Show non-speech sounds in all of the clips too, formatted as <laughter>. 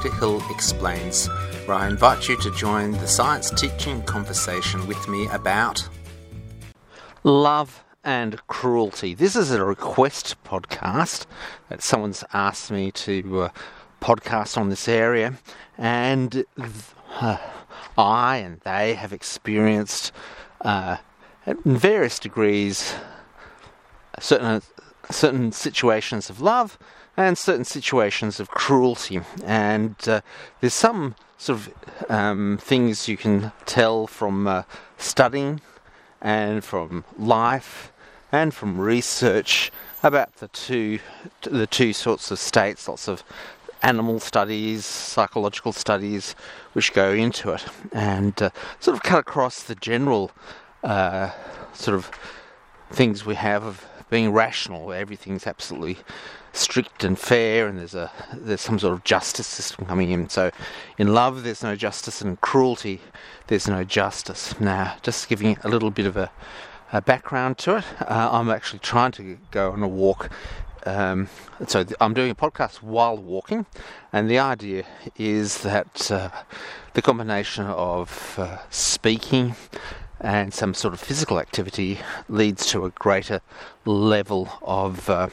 Peter Hill Explains, where I invite you to join the science teaching conversation with me about love and cruelty. This is a request podcast that someone's asked me to uh, podcast on this area, and uh, I and they have experienced uh, in various degrees certain certain situations of love and certain situations of cruelty. And uh, there's some sort of um, things you can tell from uh, studying and from life and from research about the two the two sorts of states. Lots of animal studies, psychological studies, which go into it, and uh, sort of cut across the general uh, sort of things we have of being rational, where everything's absolutely strict and fair, and there's a there's some sort of justice system coming in. So, in love, there's no justice, and in cruelty, there's no justice. Now, just giving a little bit of a, a background to it, uh, I'm actually trying to go on a walk. Um, so th- I'm doing a podcast while walking, and the idea is that uh, the combination of uh, speaking and some sort of physical activity leads to a greater level of uh,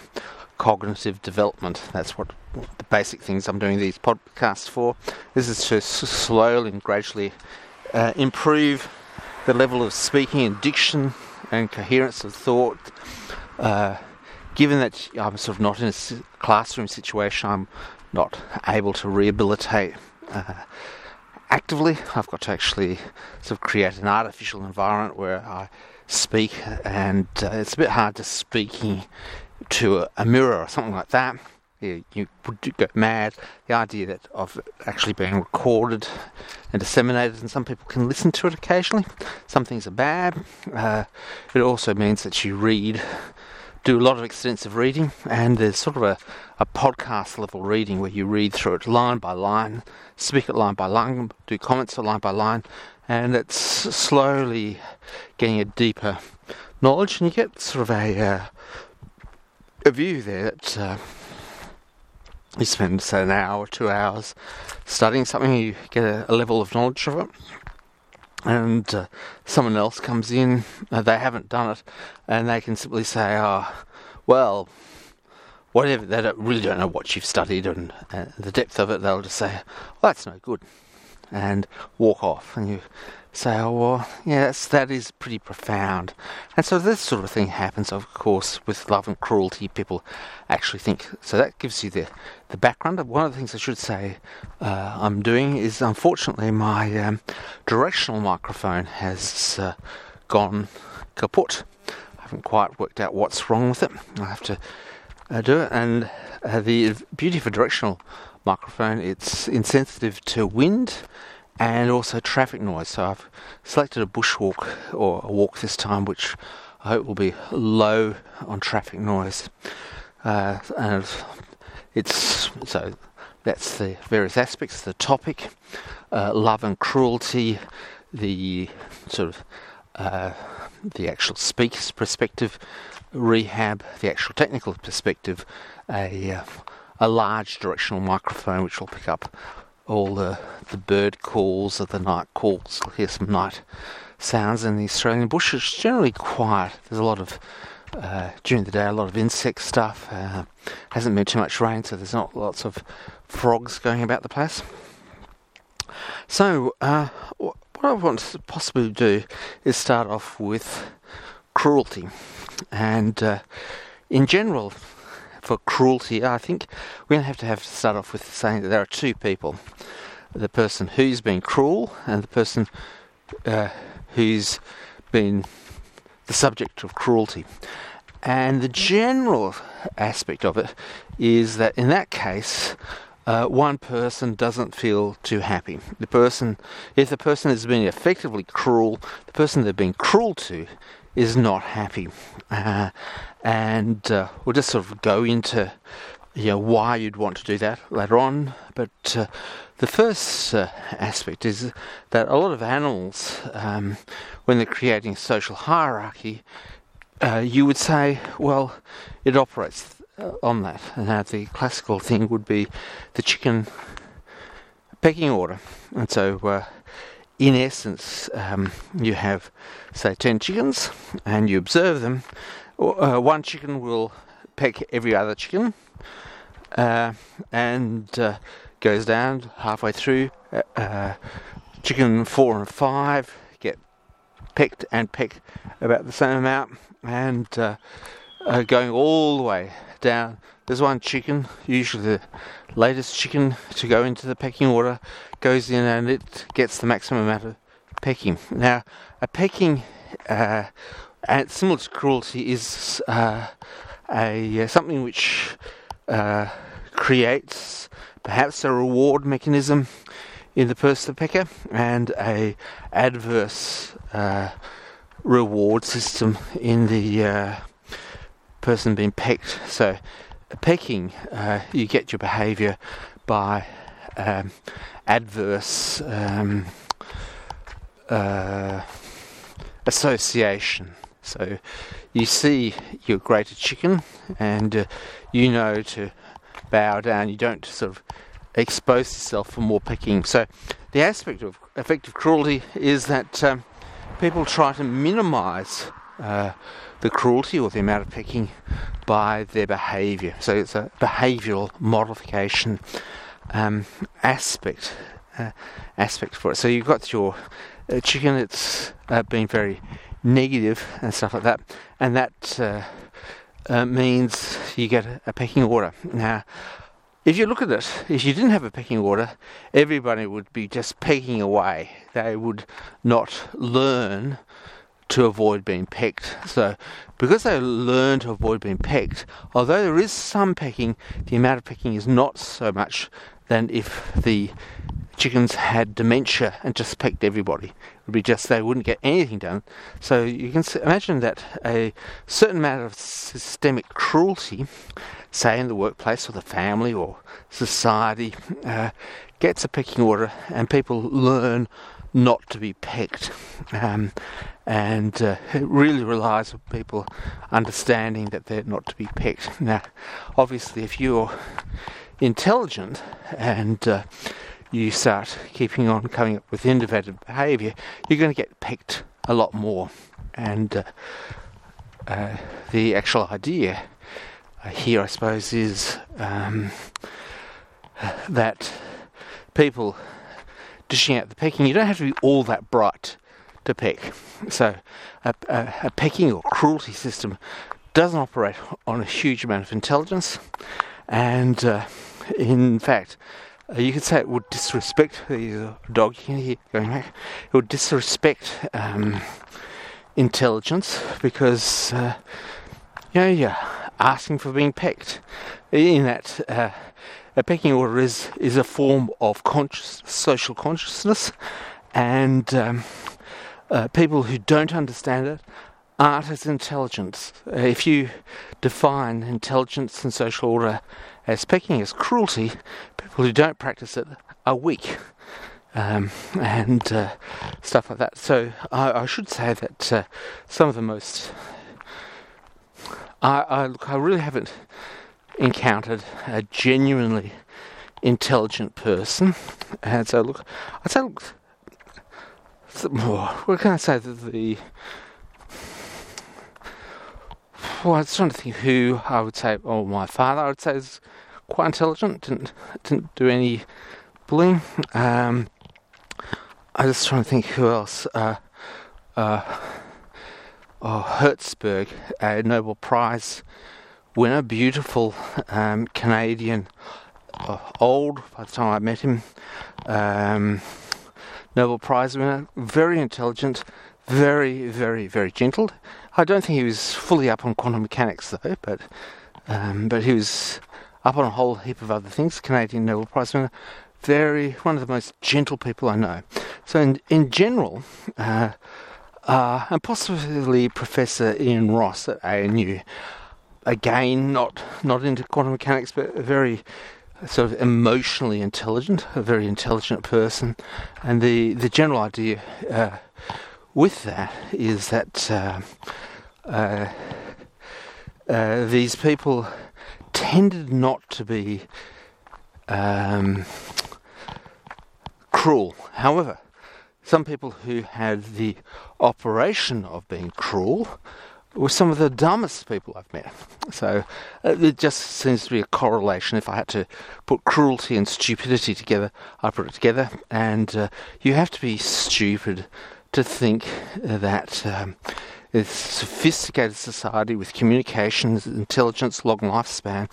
cognitive development. That's what the basic things I'm doing these podcasts for. This is to slowly and gradually uh, improve the level of speaking and diction and coherence of thought. Uh, given that I'm sort of not in a classroom situation, I'm not able to rehabilitate uh, actively. I've got to actually sort of create an artificial environment where I speak, and uh, it's a bit hard to speaking to a, mirror or something like that. You, you would go mad. The idea that of actually being recorded and disseminated, and some people can listen to it occasionally. Some things are bad. Uh, it also means that you read do a lot of extensive reading, and there's sort of a, a podcast level reading where you read through it line by line, speak it line by line, do comments line by line, and it's slowly getting a deeper knowledge, and you get sort of a uh, a view there that uh, you spend say an hour or two hours studying something, you get a, a level of knowledge of it and uh, someone else comes in, uh, they haven't done it, and they can simply say, "Oh, well, whatever." They don't, really don't know what you've studied and uh, the depth of it. They'll just say, "Well, that's no good," and walk off. And you say, "Oh, well, yes, that is pretty profound." And so this sort of thing happens, of course, with love and cruelty. People actually think so. That gives you the the background. One of the things I should say uh, I'm doing is, unfortunately, my um, directional microphone has uh, gone kaput. I haven't quite worked out what's wrong with it. I have to uh, do it. And uh, the beauty of a directional microphone, it's insensitive to wind and also traffic noise. So I've selected a bushwalk or a walk this time, which I hope will be low on traffic noise. Uh, and it's so that's the various aspects, of the topic, uh, love and cruelty, the sort of uh, the actual speaker's perspective, rehab, the actual technical perspective, a uh, a large directional microphone which will pick up all the the bird calls of the night calls. You'll hear some night sounds in the Australian bush. It's generally quiet. There's a lot of uh, during the day, a lot of insect stuff. Uh, hasn't been too much rain, so there's not lots of frogs going about the place. So, uh, what I want to possibly do is start off with cruelty. And uh, in general, for cruelty, I think we're going to have to have to start off with saying that there are two people the person who's been cruel and the person uh, who's been the subject of cruelty. And the general aspect of it is that in that case, uh, one person doesn't feel too happy. The person, if the person has been effectively cruel, the person they've been cruel to is not happy. Uh, and uh, we'll just sort of go into you know why you'd want to do that later on. But uh, the first uh, aspect is that a lot of animals, um, when they're creating social hierarchy, uh, you would say, well, it operates uh, on that. Now, the classical thing would be the chicken pecking order. And so, in essence, um, you have, say, 10 chickens and you observe them. Uh, one chicken will peck every other chicken uh, and uh, goes down halfway through. Uh, uh, chicken four and five get pecked and peck about the same amount, and going all the way down. There's one chicken, usually the latest chicken to go into the pecking order, goes in and it gets the maximum amount of pecking. Now, a pecking, uh, and similar to cruelty, is uh, a uh, something which uh, creates perhaps a reward mechanism in the person pecker and a adverse uh, reward system in the uh, person being pecked. So, pecking, uh, you get your behaviour by um, adverse um, uh, association. So, you see your greater chicken, and uh, you know to bow down. You don't sort of expose yourself for more pecking. So, the aspect of effective cruelty is that um, people try to minimise uh, the cruelty or the amount of pecking by their behaviour. So it's a behavioural modification um, aspect uh, aspect for it. So you've got your uh, chicken that's uh, been very negative and stuff like that, and that uh, means you get a, a pecking order. Now, if you look at it, if you didn't have a pecking order, everybody would be just pecking away. They would not learn to avoid being pecked. So, because they learn to avoid being pecked, although there is some pecking, the amount of pecking is not so much than if the chickens had dementia and just pecked everybody. It would be just they wouldn't get anything done. So you can imagine that a certain amount of systemic cruelty, say in the workplace or the family or society, uh, gets a pecking order, and people learn not to be pecked. Um, and uh, it really relies on people understanding that they're not to be pecked. <laughs> Now, obviously, if you're intelligent and uh, you start keeping on coming up with innovative behaviour, you're going to get pecked a lot more. And uh, uh the actual idea uh, here, I suppose, is um, that people dishing out the pecking, you don't have to be all that bright to peck. So, a, a, a pecking or cruelty system doesn't operate on a huge amount of intelligence, and uh, in fact, uh, you could say it would disrespect the dog going back. It would disrespect um, intelligence because uh, you know you're asking for being pecked. In that, uh, a pecking order is is a form of conscious social consciousness, and um, uh, people who don't understand it aren't as intelligent. Uh, if you define intelligence and social order as pecking as cruelty, people who don't practice it are weak. Um, and uh, stuff like that. So I, I should say that uh, some of the most I, I, look, I really haven't encountered a genuinely intelligent person. And so, look, I'd say, look, <sighs> what can I say? the well, I was trying to think who I would say. Oh, my father, I would say, is quite intelligent. Didn't didn't do any bullying. Um, I was trying to think who else. Uh, uh, oh, Herzberg, a Nobel Prize winner, beautiful um, Canadian, uh, old by the time I met him, um, Nobel Prize winner, very intelligent, very, very, very gentle. I don't think he was fully up on quantum mechanics though, but um, but he was up on a whole heap of other things. Canadian Nobel Prize winner, very one of the most gentle people I know. So in in general. Uh, uh, and possibly Professor Ian Ross at ANU. Again, not not into quantum mechanics, but very sort of emotionally intelligent, a very intelligent person. And the the general idea uh, with that is that uh, uh, uh these people tended not to be um, cruel. However, some people who had the operation of being cruel were some of the dumbest people I've met. So uh, it just seems to be a correlation. If I had to put cruelty and stupidity together, I put it together. And uh, you have to be stupid to think that um, a sophisticated society with communications, intelligence, long lifespan,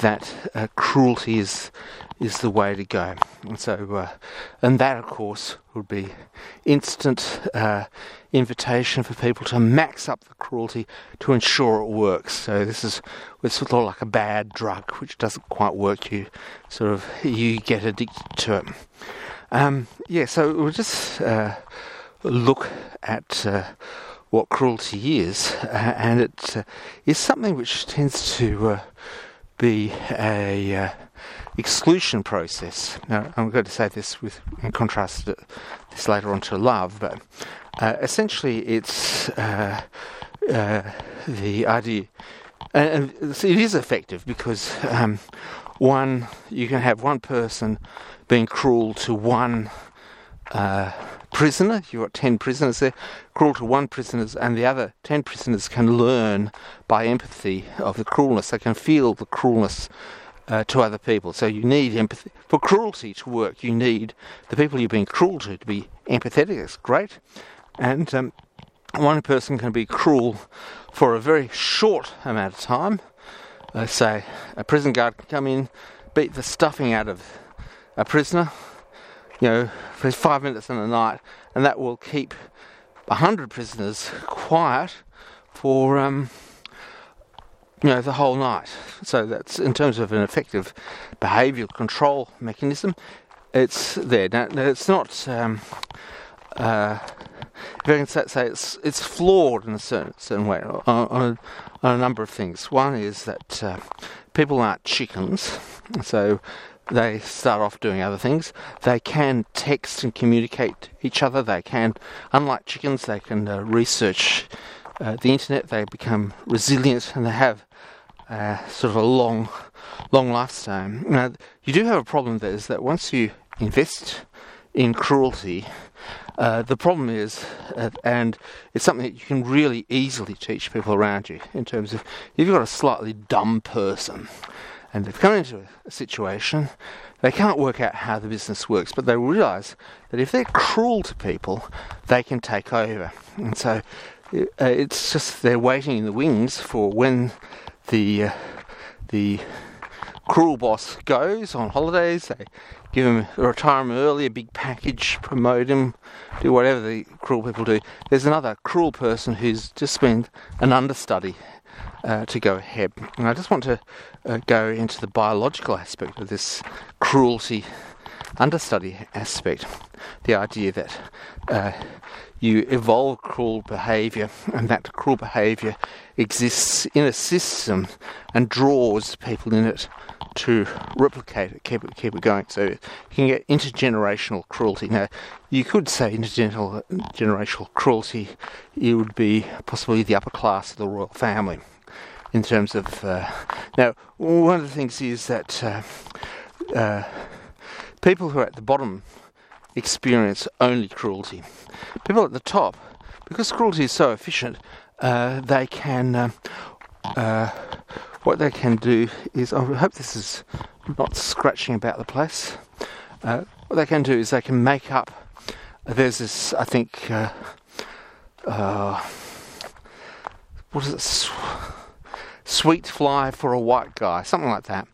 that uh, cruelty is is the way to go. And so, uh, and that, of course, would be instant uh, invitation for people to max up the cruelty to ensure it works. So this is it's sort of like a bad drug which doesn't quite work. You sort of you get addicted to it. Um, yeah. So we'll just uh, look at uh, what cruelty is, uh, <laughs> and it uh, is something which tends to uh, be a uh, exclusion process. Now, I'm going to say this with in contrast to this later on to love, but uh, essentially it's uh, the idea, and it is effective because um, one you can have one person being cruel to one prisoner. You've got 10 prisoners there, cruel to one prisoner, and the other 10 prisoners can learn by empathy of the cruelness. They can feel the cruelness uh, to other people. So you need empathy. For cruelty to work, you need the people you're being cruel to to be empathetic. It's great. And um, one person can be cruel for a very short amount of time. Uh, say a prison guard can come in, beat the stuffing out of a prisoner, you know, for five minutes in the night, and that will keep a hundred prisoners quiet for um, you know the whole night. So that's in terms of an effective behavioural control mechanism. It's there. Now, it's not. Um, uh, if I can say, say, it's it's flawed in a certain certain way on, on, a, on a number of things. One is that uh, people aren't chickens, so they start off doing other things. They can text and communicate each other. They can, unlike chickens, they can uh, research uh, the internet. They become resilient and they have uh, sort of a long, long lifespan. Now, you do have a problem there is that once you invest in cruelty, uh, the problem is, uh, and it's something that you can really easily teach people around you in terms of if you've got a slightly dumb person and they've come into a situation, they can't work out how the business works, but they realize that if they're cruel to people, they can take over. And so uh, it's just they're waiting in the wings for when the uh, the cruel boss goes on holidays. They give him a retirement early, a big package, promote him, do whatever the cruel people do. There's another cruel person who's just been an understudy uh, to go ahead. And I just want to uh, go into the biological aspect of this cruelty understudy aspect. The idea that uh, you evolve cruel behavior and that cruel behavior exists in a system and draws people in it to replicate it, keep it, keep it going. So you can get intergenerational cruelty. Now, you could say intergenerational cruelty, it would be possibly the upper class of the royal family in terms of. Uh, now, one of the things is that uh, uh, people who are at the bottom experience only cruelty. People at the top, because cruelty is so efficient, uh, they can. Uh, uh, what they can do is, I hope this is not scratching about the place. what they can do is they can make up. There's this, I think. what is it? Sweet fly for a white guy, something like that.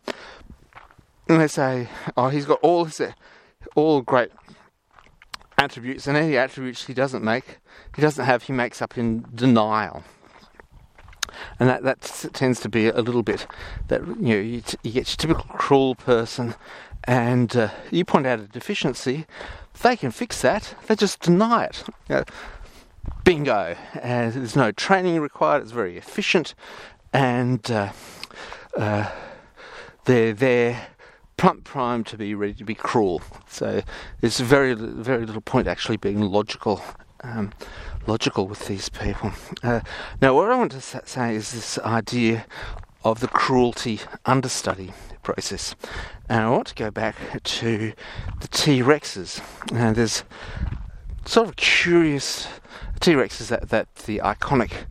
And they say, oh, he's got all his, all great attributes, and any attributes he doesn't make, he doesn't have, he makes up in denial. And that, that tends to be a little bit that you know you, t- you get your typical cruel person, and uh, you point out a deficiency, they can fix that. They just deny it. You know, bingo! And there's no training required. It's very efficient, and uh, uh, they're there primed to be ready to be cruel. So there's very very little point actually being logical. Um, logical with these people. Uh, now, what I want to say is this idea of the cruelty understudy process. And I want to go back to the T Rexes. And there's sort of curious T Rexes that, that the iconic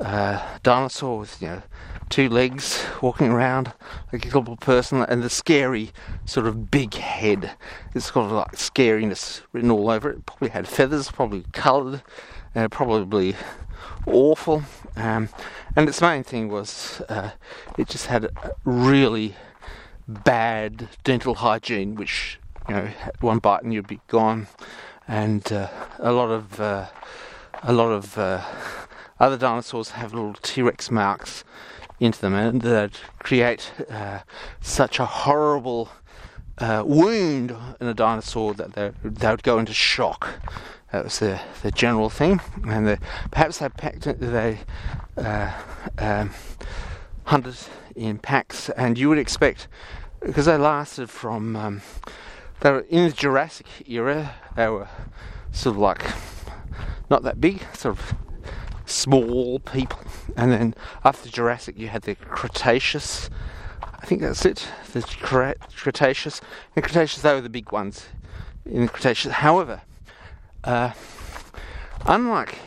uh, dinosaur with you know two legs walking around like a little person and the scary sort of big head. It's got like scariness written all over it. Probably had feathers, probably coloured, uh, probably awful. Um, and its main thing was uh, it just had really bad dental hygiene, which you know one bite and you'd be gone, and uh, a lot of uh, a lot of uh, other dinosaurs have little T-Rex marks into them, and that create uh, such a horrible uh, wound in a dinosaur that they, they would go into shock. That was the, the general thing, and the, perhaps they packed they uh, um, hunted in packs, and you would expect because they lasted from um, they were in the Jurassic era. They were sort of like not that big, sort of small people, and then after Jurassic, you had the Cretaceous. I think that's it. The Cretaceous. The Cretaceous, they were the big ones in the Cretaceous. However, uh, unlike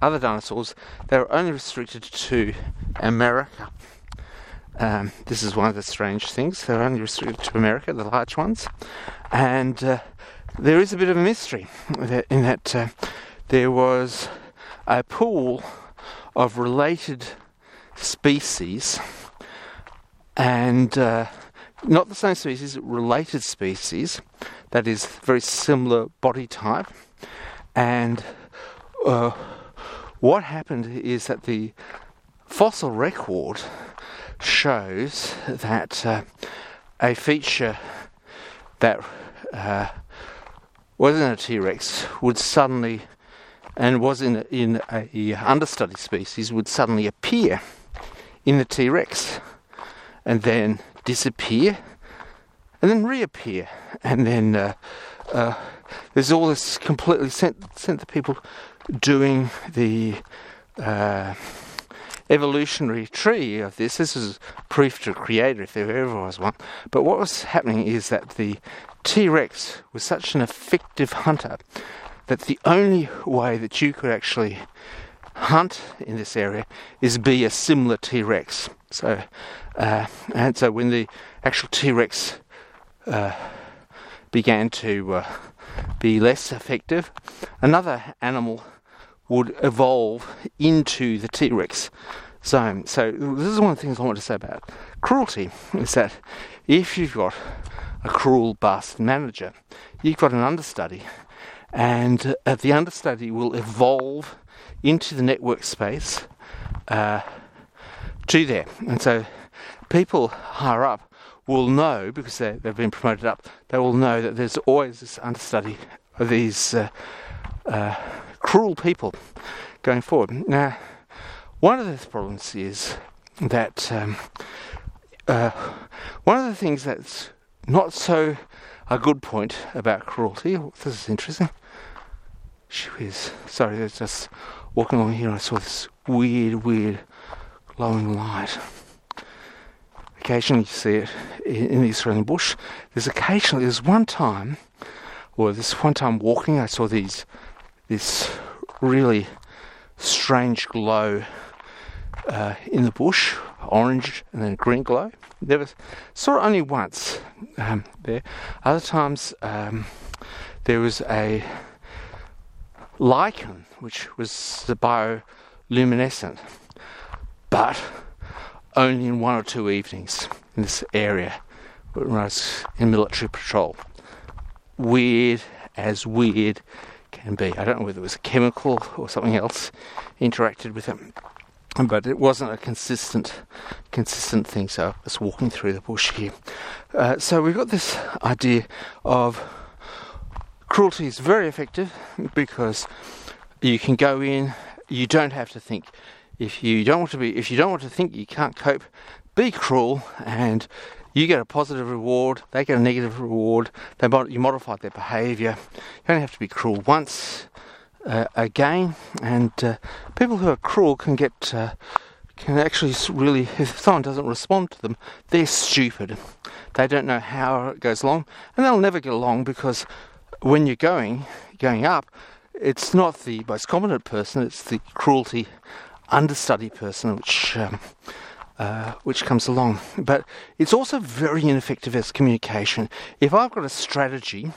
other dinosaurs, they were only restricted to America. Um, this is one of the strange things. They're only restricted to America, the large ones. And uh, there is a bit of a mystery in that uh, there was a pool of related species and uh, not the same species, related species, that is, very similar body type. And uh, what happened is that the fossil record shows that uh, a feature that uh, wasn't a T Rex would suddenly, and was in in a understudy species, would suddenly appear in the T Rex and then disappear and then reappear and then uh, uh there's all this completely sent sent the people doing the uh, evolutionary tree of this. This is proof to a creator if there ever was one. But what was happening is that the T Rex was such an effective hunter that the only way that you could actually hunt in this area is be a similar T Rex. So, uh, and so when the actual T Rex uh, began to uh, be less effective, another animal would evolve into the T Rex zone. So, this is one of the things I want to say about cruelty is that if you've got a cruel bastard manager, you've got an understudy, and uh, the understudy will evolve into the network space uh, to there. And so, people higher up will know, because they've been promoted up, they will know that there's always this understudy of these uh, uh, cruel people going forward. Now, one of the problems is that um, uh, one of the things that's not so a good point about cruelty. This is interesting. She was sorry, I was just walking along here and I saw this weird, weird glowing light occasionally you see it in the Australian bush. There's occasionally, there's one time, or this one time walking, I saw these, this really strange glow uh, in the bush, orange and then green glow. Never saw it only once um, there. Other times um, there was a lichen which was the bioluminescent, but only in one or two evenings in this area when I was in military patrol. Weird as weird can be. I don't know whether it was a chemical or something else interacted with it, but it wasn't a consistent, consistent thing. So I was walking through the bush here. Uh, so we've got this idea of cruelty is very effective because you can go in, you don't have to think. If you don't want to be if you don't want to think you can't cope. Be cruel and you get a positive reward. They get a negative reward. They you modify their behavior. You only have to be cruel once uh, again. And uh, people who are cruel can get uh, can actually really, <laughs> if someone doesn't respond to them, they're stupid. They don't know how it goes along, and they'll never get along because when you're going, going up, it's not the most competent person, it's the cruelty understudy person which um, uh, which comes along. But it's also very ineffective as communication. If I've got a strategy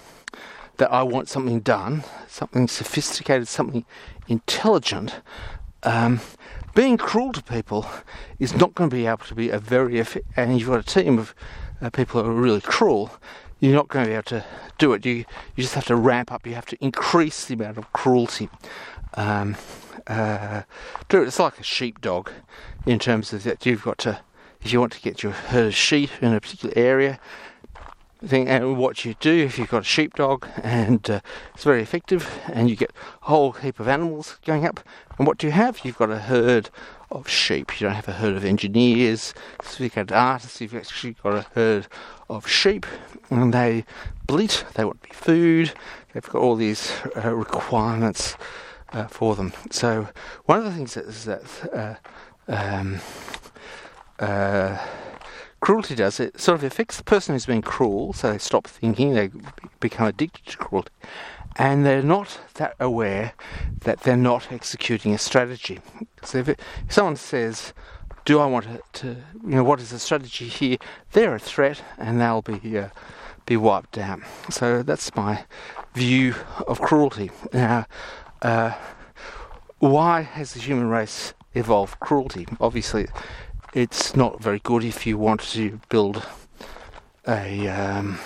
that I want something done, something sophisticated, something intelligent, um, being cruel to people is not going to be able to be a very effective. And you've got a team of uh, people who are really cruel. You're not going to be able to do it. You you just have to ramp up. You have to increase the amount of cruelty. Um, uh, do it. It's like a sheepdog in terms of that you've got to, if you want to get your herd of sheep in a particular area, thing, and what you do if you've got a sheepdog and uh, it's very effective, and you get a whole heap of animals going up, and what do you have? You've got a herd of sheep. You don't have a herd of engineers, sophisticated artists. You've actually got a herd of sheep, and they bleat. They want to be food. They've got all these uh, requirements uh, for them. So one of the things that is that uh, um, uh, cruelty does it sort of affects the person who's being cruel, so they stop thinking, they become addicted to cruelty, and they're not that aware that they're not executing a strategy. So if, it, if someone says, "Do I want to, you know, what is the strategy here?" They're a threat, and they'll be uh, be wiped out. So that's my view of cruelty. Now, uh, why has the human race evolved cruelty? Obviously, it's not very good if you want to build a um,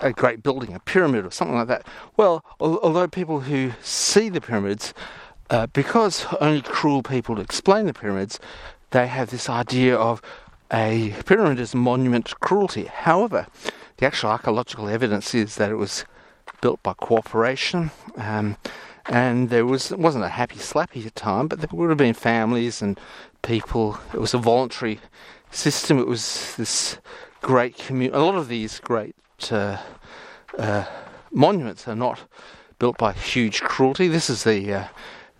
a great building, a pyramid or something like that. Well, although people who see the pyramids, uh, because only cruel people explain the pyramids, they have this idea of a pyramid as a monument to cruelty. However, the actual archaeological evidence is that it was built by cooperation. Um, and there was wasn't a happy slappy time, but there would have been families and people. It was a voluntary system. It was this great community. A lot of these great uh, uh, monuments are not built by huge cruelty. This is the uh,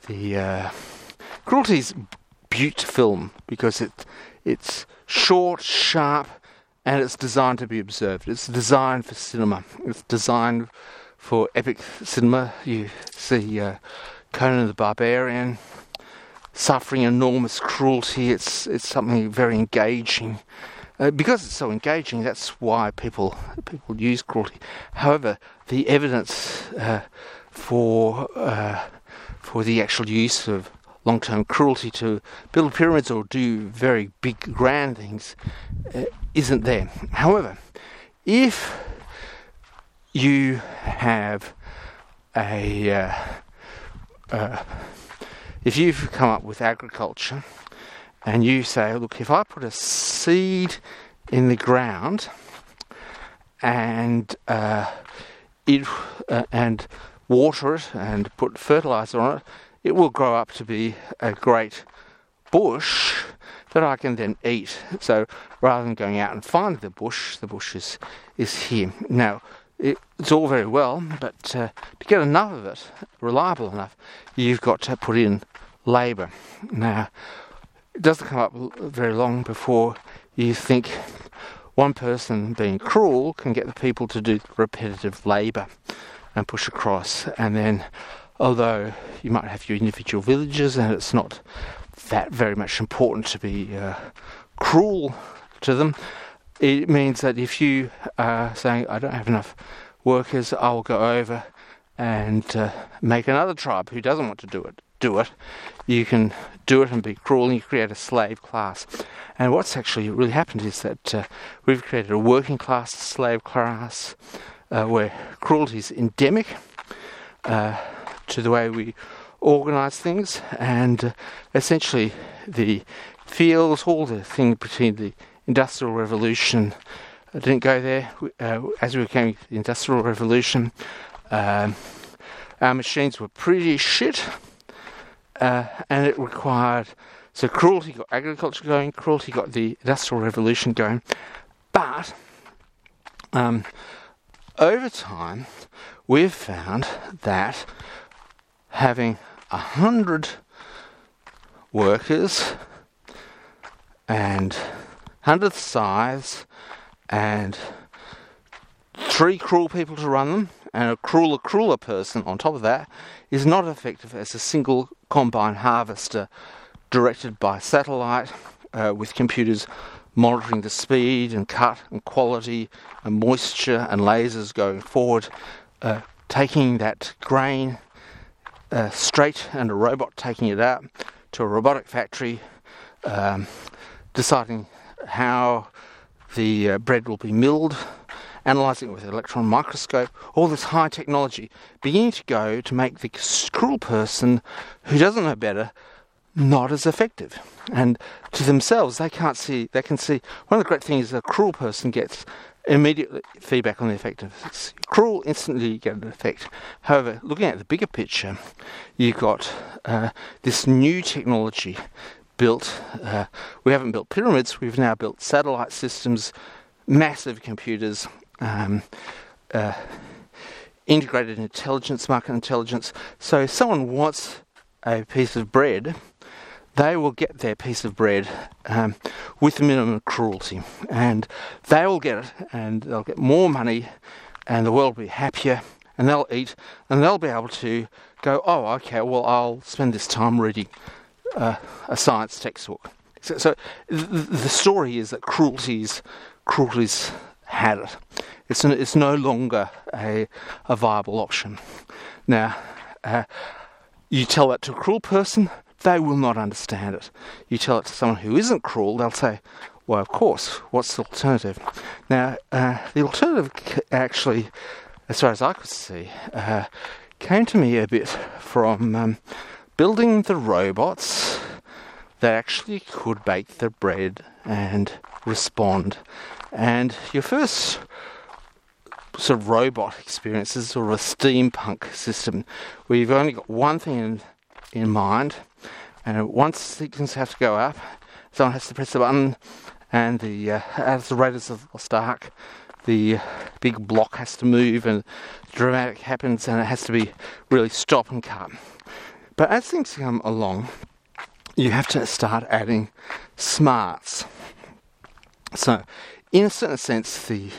the uh, cruelty's beaut film because it it's short, sharp, and it's designed to be observed. It's designed for cinema. It's designed for epic cinema. You see uh, Conan the Barbarian suffering enormous cruelty. It's it's something very engaging. Uh, because it's so engaging, that's why people people use cruelty. However, the evidence uh, for uh, for the actual use of long-term cruelty to build pyramids or do very big, grand things uh, isn't there. However, if you have a uh, uh, if you've come up with agriculture and you say, look, if I put a seed in the ground and uh, it uh, and water it and put fertilizer on it, it will grow up to be a great bush that I can then eat. So rather than going out and find the bush, the bush is, is here. Now, it's all very well, but uh, to get enough of it, reliable enough, you've got to put in labour. Now, it doesn't come up very long before you think one person being cruel can get the people to do repetitive labour and push across. And then, although you might have your individual villages and it's not that very much important to be uh, cruel to them, it means that if you are saying, I don't have enough workers, I will go over and uh, make another tribe who doesn't want to do it. Do it. You can do it and be cruel, and you create a slave class. And what's actually really happened is that uh, we've created a working class slave class where cruelty is endemic uh, to the way we organise things, and uh, essentially the fields, all the thing between the Industrial Revolution. I didn't go there. Uh, as we came coming the Industrial Revolution, um, our machines were pretty shit, uh, and it required so cruelty got agriculture going, cruelty got the Industrial Revolution going, but um, over time we've found that having a hundred workers and hundredth size and three cruel people to run them and a crueler, crueler person on top of that is not effective as a single combine harvester directed by satellite uh, with computers monitoring the speed and cut and quality and moisture and lasers going forward, uh, taking that grain uh, straight and a robot taking it out to a robotic factory, um, deciding how the uh, bread will be milled, analysing it with an electron microscope, all this high technology beginning to go to make the cruel person who doesn't know better not as effective. And to themselves, they can't see, they can see. One of the great things is a cruel person gets immediate feedback on the effectiveness. Cruel, instantly you get an effect. However, looking at the bigger picture, you've got uh, this new technology built. Uh, we haven't built pyramids, we've now built satellite systems, massive computers, um, uh, integrated intelligence, market intelligence. So if someone wants a piece of bread, they will get their piece of bread um, with minimum cruelty, and they will get it, and they'll get more money, and the world will be happier, and they'll eat, and they'll be able to go, oh, okay, well, I'll spend this time reading uh, a science textbook. So, so th- the story is that cruelties, cruelties had it. It's, an, it's no longer a, a viable option. Now, uh, you tell that to a cruel person, they will not understand it. You tell it to someone who isn't cruel, they'll say, well, of course, what's the alternative? Now, uh, the alternative actually, as far as I could see, uh, came to me a bit from um, building the robots that actually could bake the bread and respond. And your first sort of robot experience is sort of a steampunk system where you've only got one thing in, in mind and once things have to go up, someone has to press the button, and the uh, as the Raiders of Lost Ark, the big block has to move, and dramatic happens, and it has to be really stop and cut. But as things come along, you have to start adding smarts. So, in a certain sense, the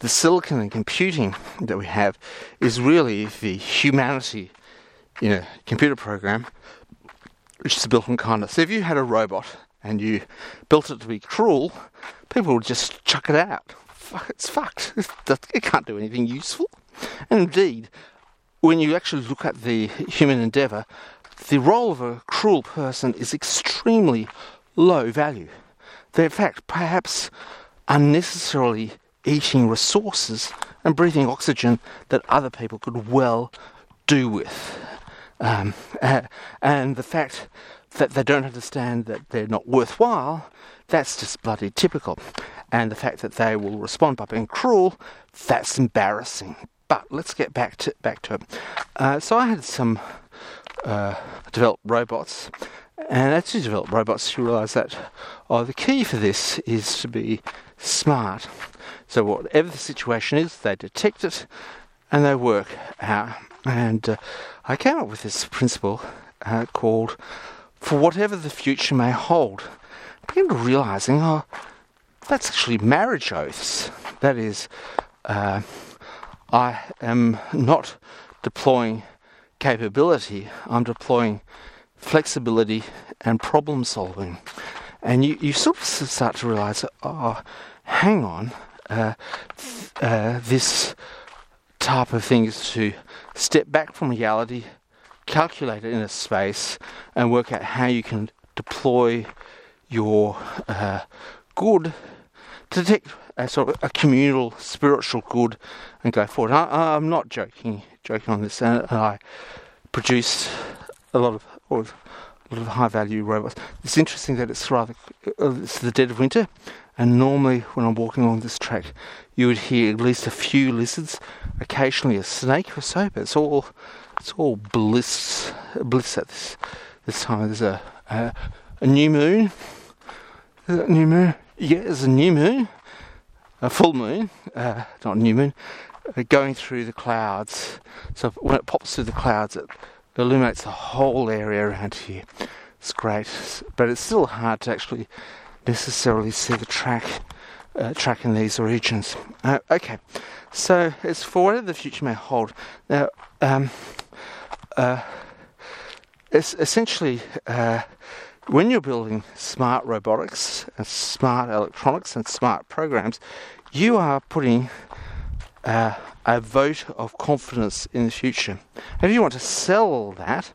the silicon and computing that we have is really the humanity in a computer program which is built on kindness. So if you had a robot and you built it to be cruel, people would just chuck it out. It's fucked. <laughs> It can't do anything useful. And indeed, when you actually look at the human endeavour, the role of a cruel person is extremely low value. They're in fact perhaps unnecessarily eating resources and breathing oxygen that other people could well do with. Um, uh, and the fact that they don't understand that they're not worthwhile, that's just bloody typical. And the fact that they will respond by being cruel, that's embarrassing. But let's get back to back to it. Uh, so I had some uh, developed robots, and as you develop robots, you realise that oh, the key for this is to be smart. So whatever the situation is, they detect it and they work out. And uh, I came up with this principle uh, called "For whatever the future may hold." I began realizing, oh, that's actually marriage oaths. That is, uh, I am not deploying capability. I'm deploying flexibility and problem solving. And you, you sort of start to realize, oh, hang on, uh, th- uh, this type of thing is to step back from reality, calculate it in a space, and work out how you can deploy your uh, good to detect a sort of a communal spiritual good and go forward. I, am not joking, joking on this, and I produce a lot of, a lot of high value robots. It's interesting that it's rather uh, it's the dead of winter, and normally when I'm walking along this track, you would hear at least a few lizards, occasionally a snake or so, but it's all it's all bliss bliss at this this time. There's a a, a new moon. Is a new moon? Yeah, there's a new moon, a full moon, uh, not a new moon, uh, going through the clouds. So when it pops through the clouds, it illuminates the whole area around here. it's great, but it's still hard to actually necessarily see the track uh, track in these regions. Uh, okay, so it's for whatever the future may hold. Now, um, uh, it's essentially uh, when you're building smart robotics and smart electronics and smart programs, you are putting uh, a vote of confidence in the future. If you want to sell that,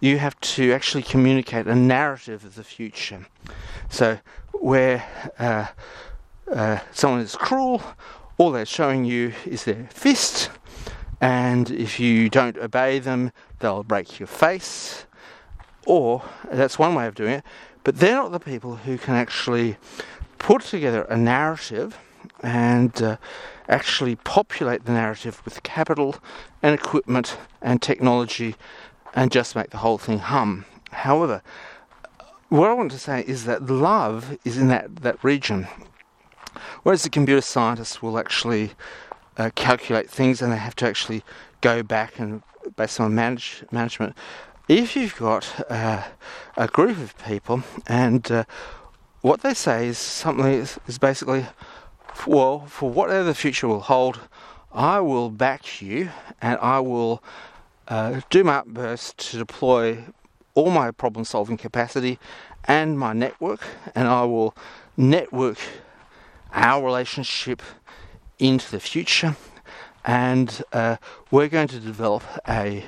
you have to actually communicate a narrative of the future. So, where uh, uh, someone is cruel, all they're showing you is their fist, and if you don't obey them, they'll break your face. Or that's one way of doing it, but they're not the people who can actually put together a narrative and uh, actually populate the narrative with capital and equipment and technology and just make the whole thing hum. However, what I want to say is that love is in that, that region. Whereas the computer scientists will actually uh, calculate things and they have to actually go back and based on manage, management. If you've got uh, a group of people and uh, what they say is something is, basically, well, for whatever the future will hold, I will back you and I will uh, do my utmost to deploy all my problem solving capacity and my network, and I will network our relationship into the future, and uh, we're going to develop a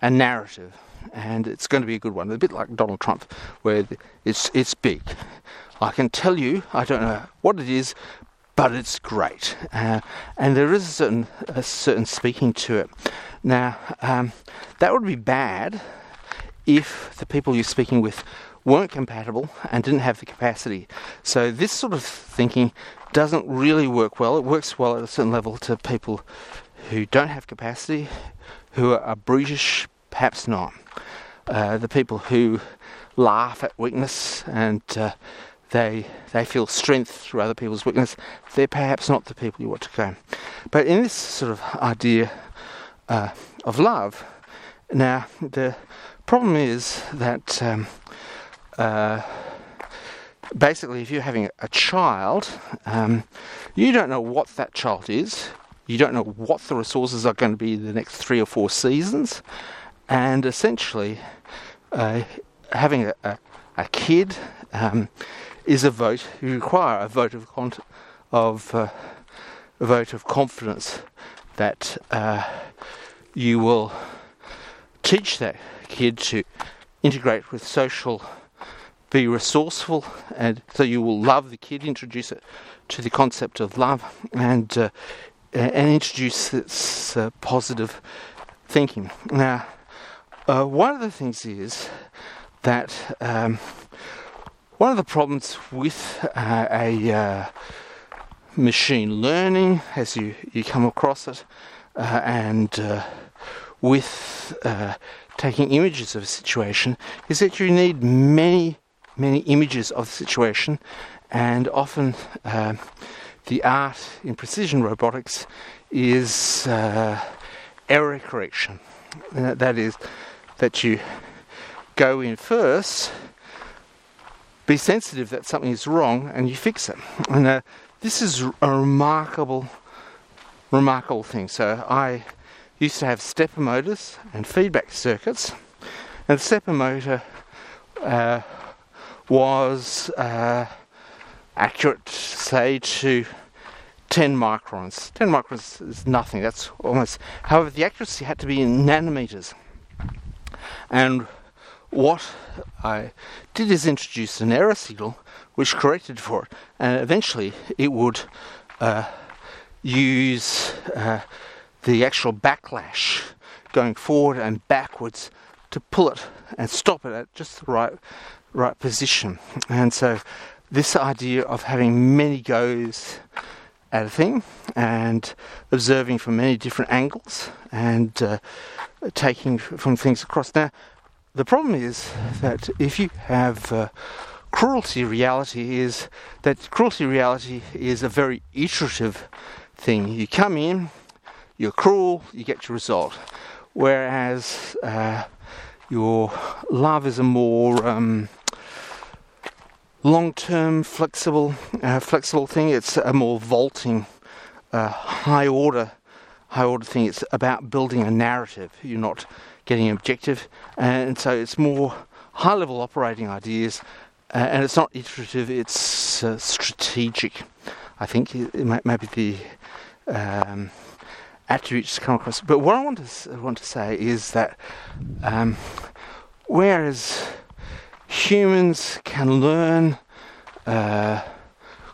a narrative, and it's going to be a good one. A bit like Donald Trump, where it's it's big. I can tell you, I don't know what it is, but it's great, uh, and there is a certain a certain speaking to it. Now, um, that would be bad if the people you're speaking with weren't compatible and didn't have the capacity. So this sort of thinking doesn't really work well. It works well at a certain level to people who don't have capacity, who are brutish, perhaps not. Uh, the people who laugh at weakness and uh, they they feel strength through other people's weakness. They're perhaps not the people you want to go. But in this sort of idea uh, of love, now the problem is that um, uh, basically, if you're having a child, um, you don't know what that child is. You don't know what the resources are going to be the next three or four seasons. And essentially, uh, having a, a, a kid um, is a vote. You require a vote of con- of uh, a vote of confidence that uh, you will teach that kid to integrate with social be resourceful, and so you will love the kid. Introduce it to the concept of love, and uh, and introduce its uh, positive thinking. Now, uh, one of the things is that um, one of the problems with uh, a uh, machine learning, as you you come across it, uh, and with taking images of a situation, is that you need many many images of the situation, and often uh, the art in precision robotics is uh, error correction. Uh, that is, that you go in first, be sensitive that something is wrong, and you fix it. And uh, this is a remarkable, remarkable thing. So I used to have stepper motors and feedback circuits, and the stepper motor uh, was uh, accurate, say, to 10 microns. 10 microns is nothing, that's almost. However, the accuracy had to be in nanometers. And what I did is introduce an error signal which corrected for it, and eventually it would uh, use uh, the actual backlash going forward and backwards to pull it and stop it at just the right right position. And so, this idea of having many goes at a thing and observing from many different angles and uh, taking from things across. Now, the problem is that if you have uh, cruelty reality, is that cruelty reality is a very iterative thing. You come in, you're cruel, you get your result. Whereas uh, Your love is a more um, long-term, flexible, uh, flexible thing. It's a more vaulting, uh, high order, high order thing. It's about building a narrative. You're not getting objective, and so it's more high-level operating ideas, uh, and it's not iterative. It's uh, strategic. I think it, it may, maybe the um, attributes to come across. But what I want to want to say is that um, whereas humans can learn uh,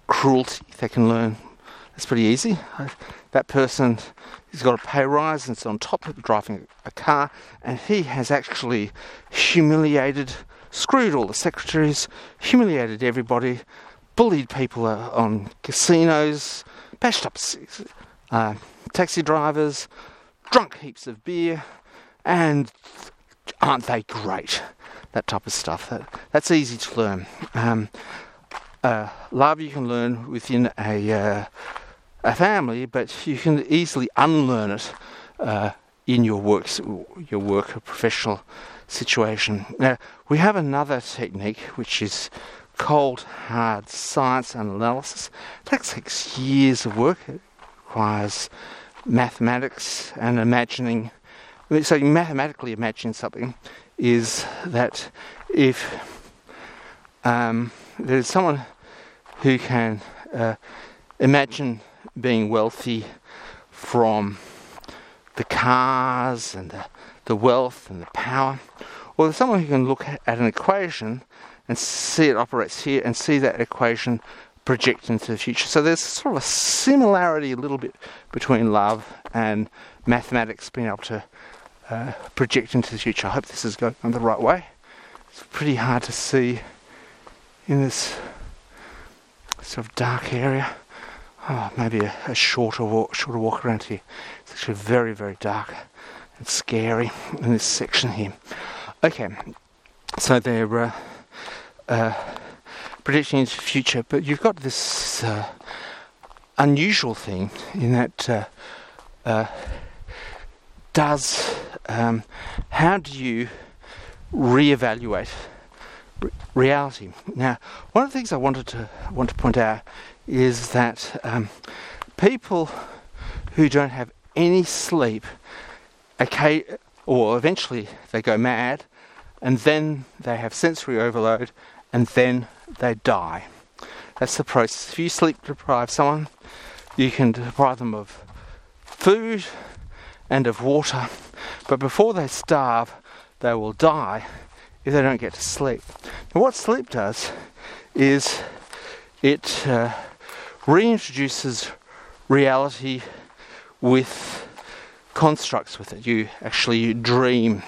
cruelty. They can learn. It's pretty easy. That person has got a pay rise and it's on top of driving a car, and he has actually humiliated, screwed all the secretaries, humiliated everybody, bullied people uh, on casinos, bashed up uh, taxi drivers, drunk heaps of beer, and aren't they great? That type of stuff. That, that's easy to learn. Um, uh, love you can learn within a uh, a family, but you can easily unlearn it uh, in your works, your work, or professional situation. Now we have another technique which is cold hard science and analysis. That takes years of work. It requires mathematics and imagining. So you mathematically imagine something is that if um, there's someone who can uh, imagine being wealthy from the cars and the, the wealth and the power, or there's someone who can look at an equation and see it operates here and see that equation project into the future. So there's sort of a similarity a little bit between love and mathematics being able to uh, project into the future. I hope this is going the right way. It's pretty hard to see in this sort of dark area. Oh, maybe a, a shorter walk, shorter walk around here. It's actually very, very dark and scary in this section here. Okay, so they're uh, uh, predicting into the future, but you've got this uh, unusual thing in that uh, uh, does um, how do you reevaluate reality? Now, one of the things I wanted to want to point out is that um, people who don't have any sleep, okay, or eventually they go mad, and then they have sensory overload, and then they die. That's the process. If you sleep deprive someone, you can deprive them of food and of water but before they starve, they will die if they don't get to sleep. Now, what sleep does is it uh, reintroduces reality with constructs with it. You actually dream,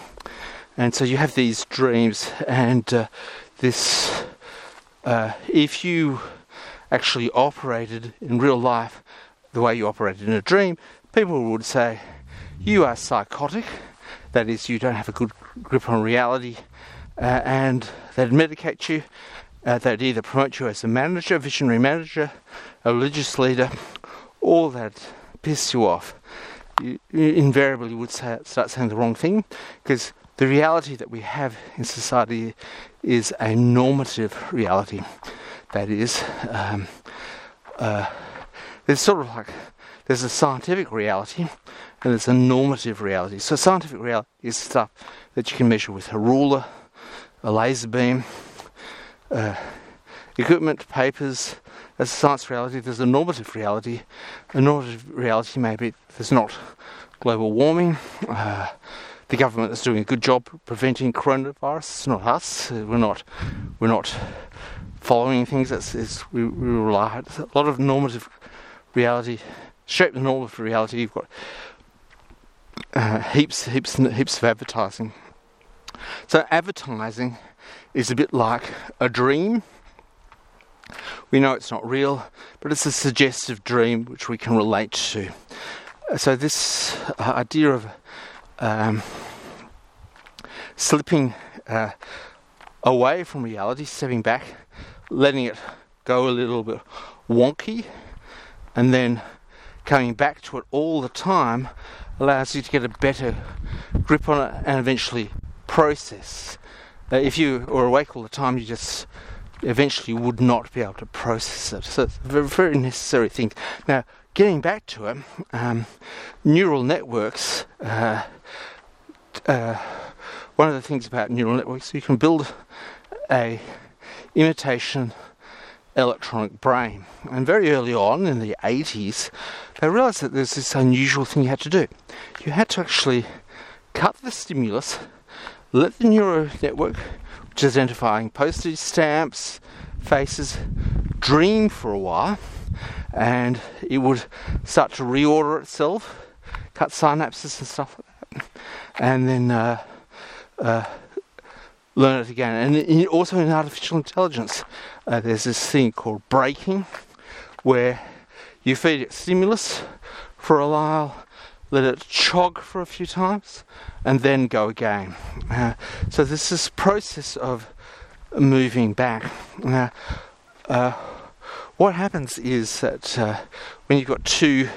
and so you have these dreams, and uh, this. Uh, if you actually operated in real life the way you operated in a dream, people would say, you are psychotic, that is, you don't have a good grip on reality, uh, and they'd medicate you. Uh, they'd either promote you as a manager, visionary manager, a religious leader, or they'd piss you off. You, you invariably would say, start saying the wrong thing because the reality that we have in society is a normative reality. That is, um, uh, there's sort of like there's a scientific reality and there's a normative reality. So scientific reality is stuff that you can measure with a ruler, a laser beam, uh, equipment, papers. A science reality, there's a normative reality. A normative reality maybe there's not global warming. Uh, the government is doing a good job preventing coronavirus. It's not us. We're not. We're not following things. It's, it's we, we rely. a lot of normative reality shape the normative reality. You've got uh, heaps, heaps, and heaps of advertising. So advertising is a bit like a dream. We know it's not real, but it's a suggestive dream which we can relate to. So this uh, idea of um, slipping uh, away from reality, stepping back, letting it go a little bit wonky, and then coming back to it all the time allows you to get a better grip on it and eventually process. Uh, if you were awake all the time, you just eventually would not be able to process it. So it's a very, very necessary thing. Now, getting back to it, um, neural networks. Uh, uh, one of the things about neural networks, you can build a imitation electronic brain. And very early on in the 80s, they realized that there's this unusual thing you had to do. You had to actually cut the stimulus, let the neural network, which is identifying postage stamps, faces, dream for a while, and it would start to reorder itself, cut synapses and stuff like that, and then uh, uh, learn it again. And in, also in artificial intelligence, uh, there's this thing called breaking, where you feed it stimulus for a while, let it chog for a few times, and then go again. Uh, so this is process of moving back. Now, uh, what happens is that uh, when you've got two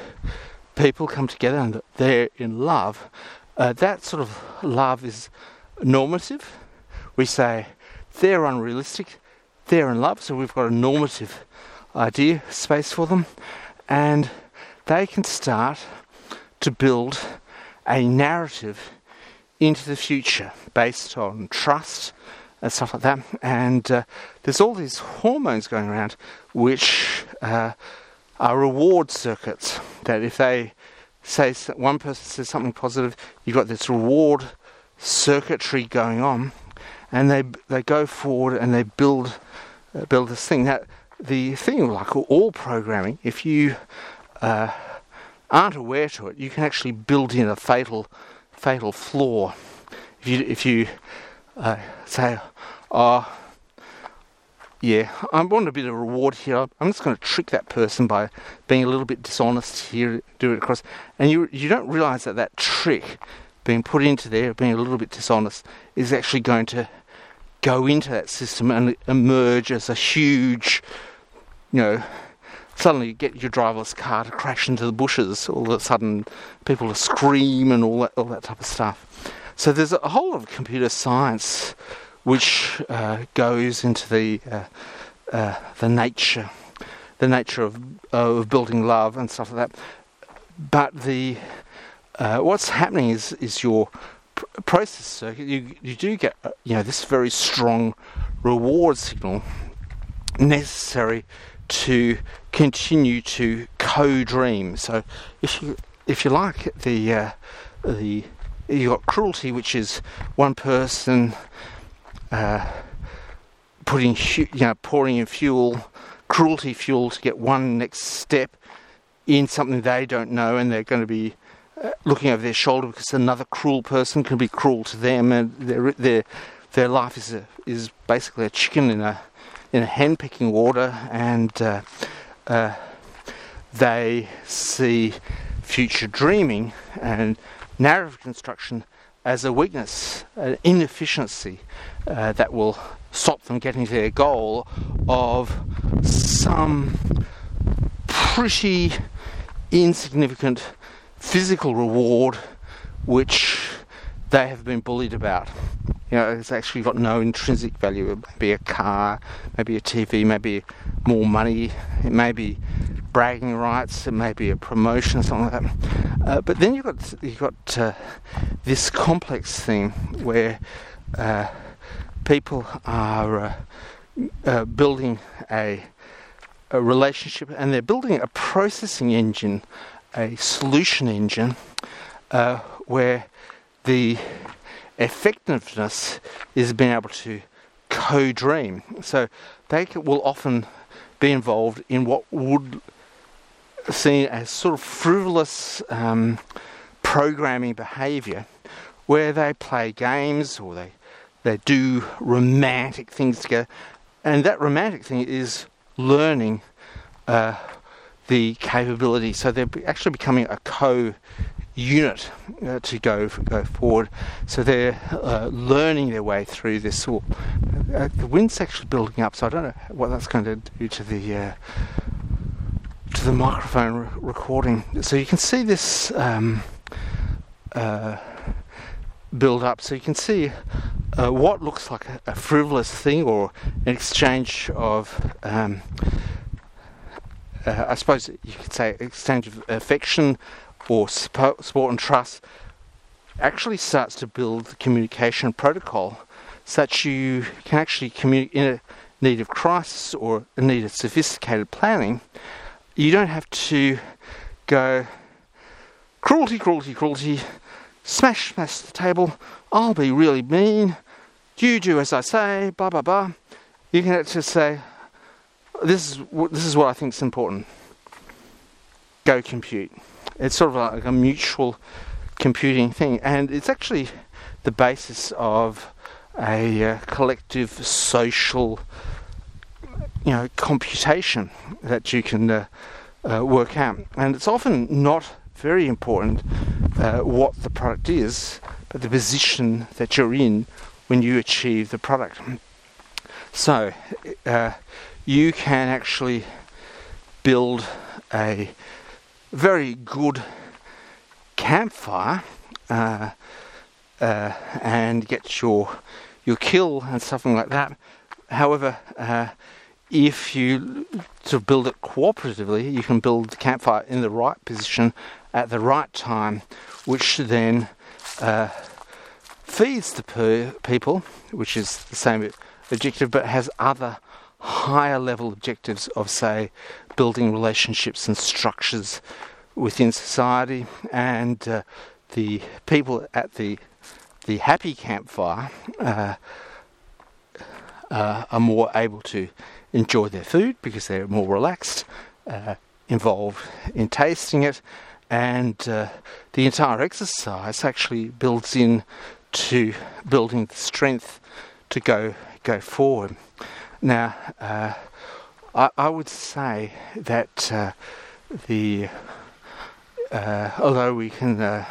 people come together and they're in love, uh, that sort of love is normative we say they're unrealistic, they're in love, so we've got a normative idea space for them, and they can start to build a narrative into the future based on trust and stuff like that. And uh, there's all these hormones going around which uh, are reward circuits that if they say one person says something positive, you've got this reward circuitry going on and they they go forward and they build uh, build this thing. Now, the thing like all programming, if you uh, aren't aware to it, you can actually build in a fatal fatal flaw. If you if you uh, say, "Oh, yeah, I want a bit of reward here. I'm just going to trick that person by being a little bit dishonest here, do it across," and you you don't realise that that trick being put into there, being a little bit dishonest, is actually going to go into that system and emerge as a huge, you know, suddenly you get your driverless car to crash into the bushes. All of a sudden, people will scream and all that, all that type of stuff. So there's a whole lot of computer science which uh, goes into the uh, uh, the nature, the nature of of building love and stuff like that. But the uh, what's happening is is your process circuit, you, you do get uh, you know this very strong reward signal necessary to continue to co-dream. So if you if you like the uh, the you got cruelty, which is one person uh, putting you know pouring in fuel, cruelty fuel to get one next step in something they don't know, and they're going to be looking over their shoulder because another cruel person can be cruel to them, and their their their life is a, is basically a chicken in a in hen water, and uh, uh, they see future dreaming and narrative construction as a weakness, an inefficiency uh, that will stop them getting to their goal of some pretty insignificant physical reward which they have been bullied about. You know, it's actually got no intrinsic value. It may be a car, maybe a TV, maybe more money, it may be bragging rights, it may be a promotion, or something like that. Uh, but then you've got you've got uh, this complex thing where uh, people are uh, uh, building a, a relationship and they're building a processing engine a solution engine uh, where the effectiveness is being able to co-dream. So they will often be involved in what would seen as sort of frivolous um, programming behaviour, where they play games or they they do romantic things together, and that romantic thing is learning. Uh, the capability. So they're actually becoming a co unit uh, to go go forward. So they're uh, learning their way through this. Uh, the wind's actually building up, so I don't know what that's going to do to the uh, to the microphone re- recording. So you can see this. Um, uh, build up. So you can see uh, what looks like a, a, frivolous thing or an exchange of, um, uh, I suppose you could say, exchange of affection or support and trust actually starts to build the communication protocol such you can actually communicate in a need of crisis or a need of sophisticated planning. You don't have to go cruelty, cruelty, cruelty, smash, smash the table, I'll be really mean, you do as I say, blah, blah, blah. You can just say, this is, this is what I think is important. Go compute. It's sort of like a mutual computing thing, and it's actually the basis of a uh, collective social, you know, computation that you can uh, uh, work out. And it's often not very important uh, what the product is, but the position that you're in when you achieve the product. So uh, you can actually build a very good campfire uh, uh, and get your your kill and something like that. However, uh, if you to build it cooperatively, you can build the campfire in the right position at the right time, which then uh, feeds the per- people, which is the same objective, but has other higher level objectives of, say, building relationships and structures within society, and uh, the people at the the happy campfire uh, uh, are more able to enjoy their food because they're more relaxed, uh, involved in tasting it, and uh, the entire exercise actually builds in to building the strength to go go forward. Now, uh, I, I, would say that uh, the uh, although we can uh,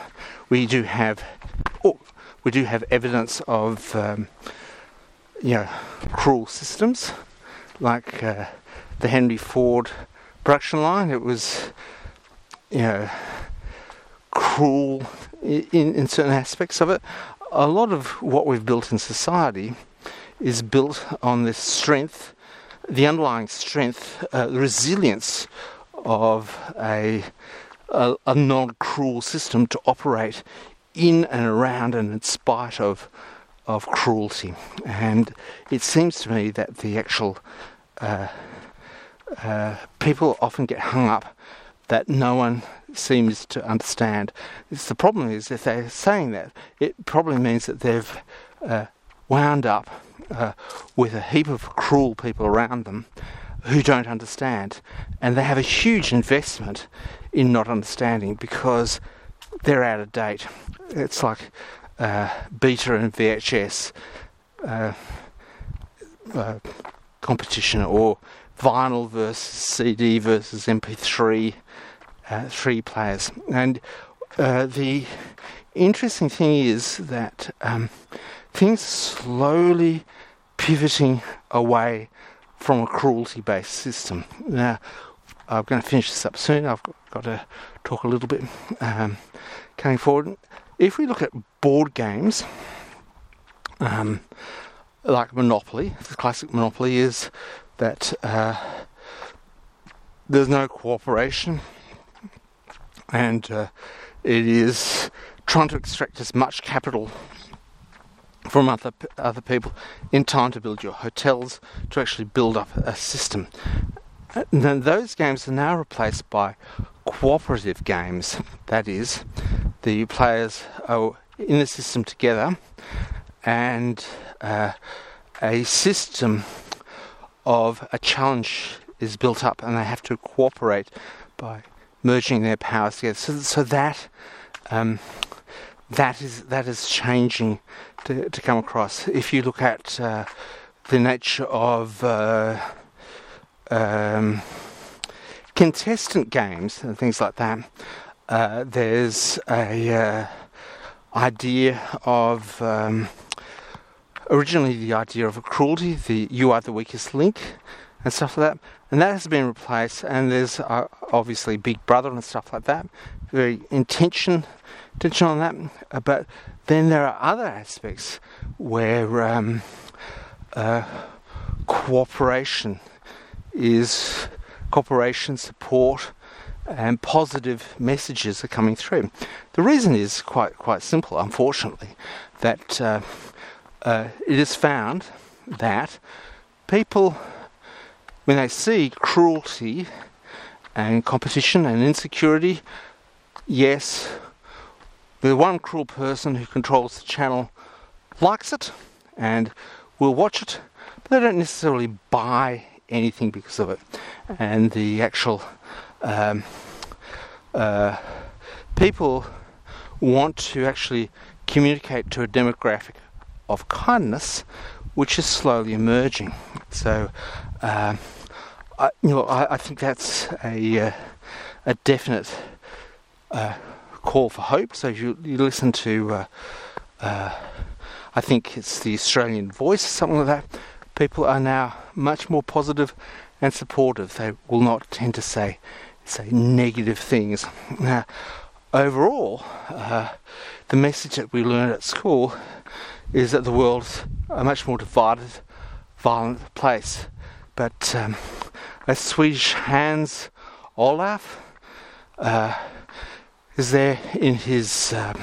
we do have oh, we do have evidence of um, you know cruel systems like uh, the Henry Ford production line. It was you know cruel in, in certain aspects of it a lot of what we've built in society is built on this strength, the underlying strength, uh, resilience of a, a, a non cruel system to operate in and around and in spite of of cruelty. And it seems to me that the actual uh, uh, people often get hung up that no one seems to understand. It's the problem is if they're saying that, it probably means that they've uh, wound up uh, with a heap of cruel people around them who don't understand, and they have a huge investment in not understanding because they're out of date. It's like uh, beta and VHS uh, uh, competition, or vinyl versus CD versus MP3 uh, three players. And uh, the interesting thing is that um, things slowly pivoting away from a cruelty based system. Now, I'm going to finish this up soon. I've got to talk a little bit um, coming forward. If we look at board games, um, like Monopoly, the classic Monopoly is that uh, there's no cooperation and uh, it is trying to extract as much capital from other other people in time to build your hotels to actually build up a system. And then those games are now replaced by cooperative games. That is, the players are in the system together, and uh, a system of a challenge is built up, and they have to cooperate by merging their powers together. So, so that um, that is that is changing to, to come across. If you look at uh, the nature of uh, um, contestant games and things like that, uh, there's a uh, idea of um, originally the idea of a cruelty. The you are the weakest link. and stuff like that. And that has been replaced, and there's uh, obviously Big Brother and stuff like that. Very intention, intention on that. Uh, but then there are other aspects where um, uh, cooperation is cooperation, support, and positive messages are coming through. The reason is quite quite simple, unfortunately, that uh, uh, it is found that people, when they see cruelty and competition and insecurity, yes, the one cruel person who controls the channel likes it and will watch it, but they don't necessarily buy anything because of it. And the actual um, uh, people want to actually communicate to a demographic of kindness, which is slowly emerging. So, uh, I, you know, I, I, think that's a uh, a definite uh, call for hope. So, if you, you listen to, uh, uh, I think it's the Australian Voice, something like that. People are now much more positive and supportive. They will not tend to say say negative things. Now, overall, uh, the message that we learn at school is that the world's a much more divided, violent place. But um, as Swedish Hans Olaf uh, is there in his, um,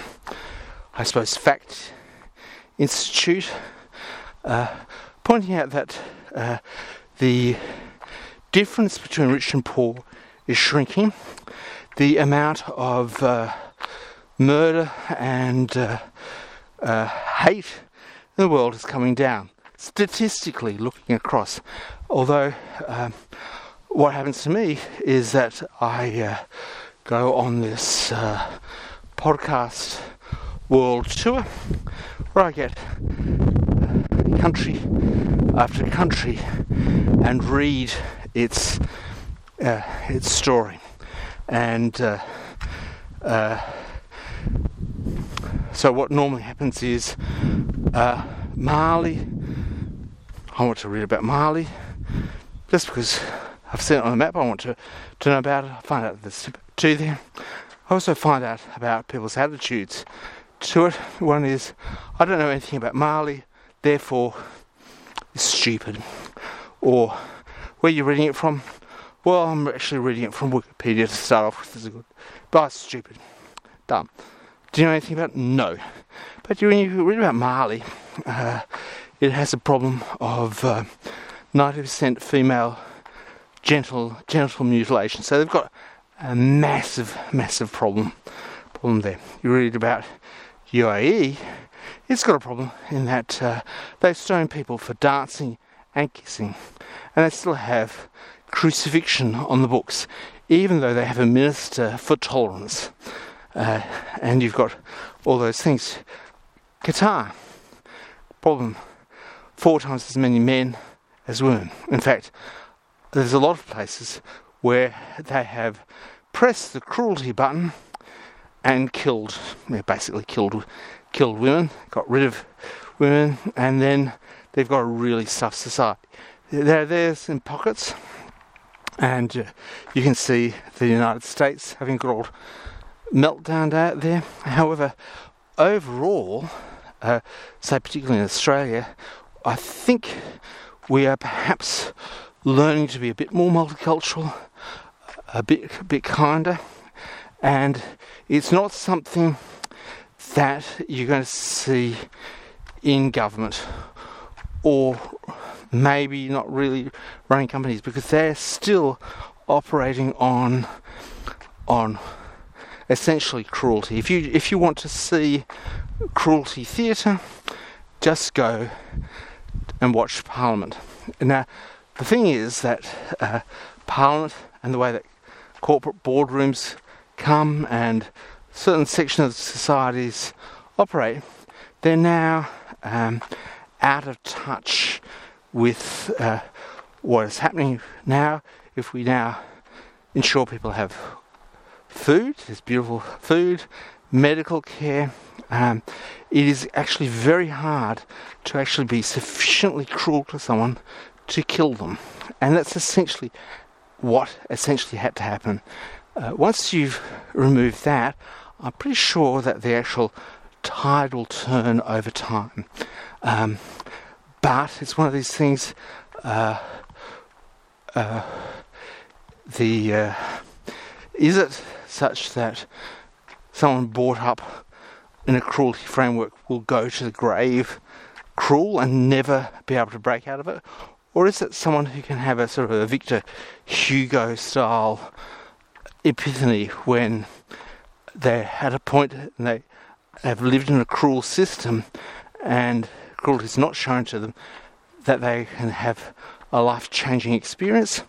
I suppose, fact institute, uh, pointing out that uh, the difference between rich and poor is shrinking. The amount of uh, murder and uh, uh, hate in the world is coming down. Statistically, looking across, although um, what happens to me is that I uh, go on this uh, podcast world tour where I get uh, country after country and read its uh, its story, and uh, uh, so what normally happens is uh, Mali. I want to read about Mali just because I've seen it on the map. I want to to know about it. I find out there's two there. I also find out about people's attitudes to it. One is I don't know anything about Mali, therefore it's stupid. Or where you're reading it from, well, I'm actually reading it from Wikipedia to start off with. This is good. But it's stupid. Dumb. Do you know anything about it? No. But when you read about Mali, uh, it has a problem of uh, 90% female genital, genital mutilation. So they've got a massive, massive problem, problem there. You read about UAE, it's got a problem in that uh, they stone people for dancing and kissing, and they still have crucifixion on the books, even though they have a minister for tolerance. Uh, and you've got all those things. Qatar, problem four times as many men as women. In fact, there's a lot of places where they have pressed the cruelty button and killed, basically killed, killed women, got rid of women, and then they've got a really soft society. They're there in pockets, and uh, you can see the United States having got old meltdown out there. However, overall, uh, say particularly in Australia, I think we are perhaps learning to be a bit more multicultural, a bit a bit kinder, and it's not something that you're going to see in government or maybe not really running companies because they're still operating on on essentially cruelty. If you if you want to see cruelty theatre, just go and watch Parliament. Now, the thing is that uh, Parliament and the way that corporate boardrooms come and certain sections of societies operate, they're now um, out of touch with uh, what is happening now. If we now ensure people have food, there's beautiful food, medical care, um, it is actually very hard to actually be sufficiently cruel to someone to kill them. And that's essentially what essentially had to happen. Uh, once you've removed that, I'm pretty sure that the actual tide will turn over time. Um, but it's one of these things. Uh, uh, the uh, is it such that someone brought up in a cruelty framework will go to the grave cruel and never be able to break out of it, or is it someone who can have a sort of a Victor Hugo style epiphany when they're at a point and they have lived in a cruel system and cruelty is not shown to them that they can have a life changing experience?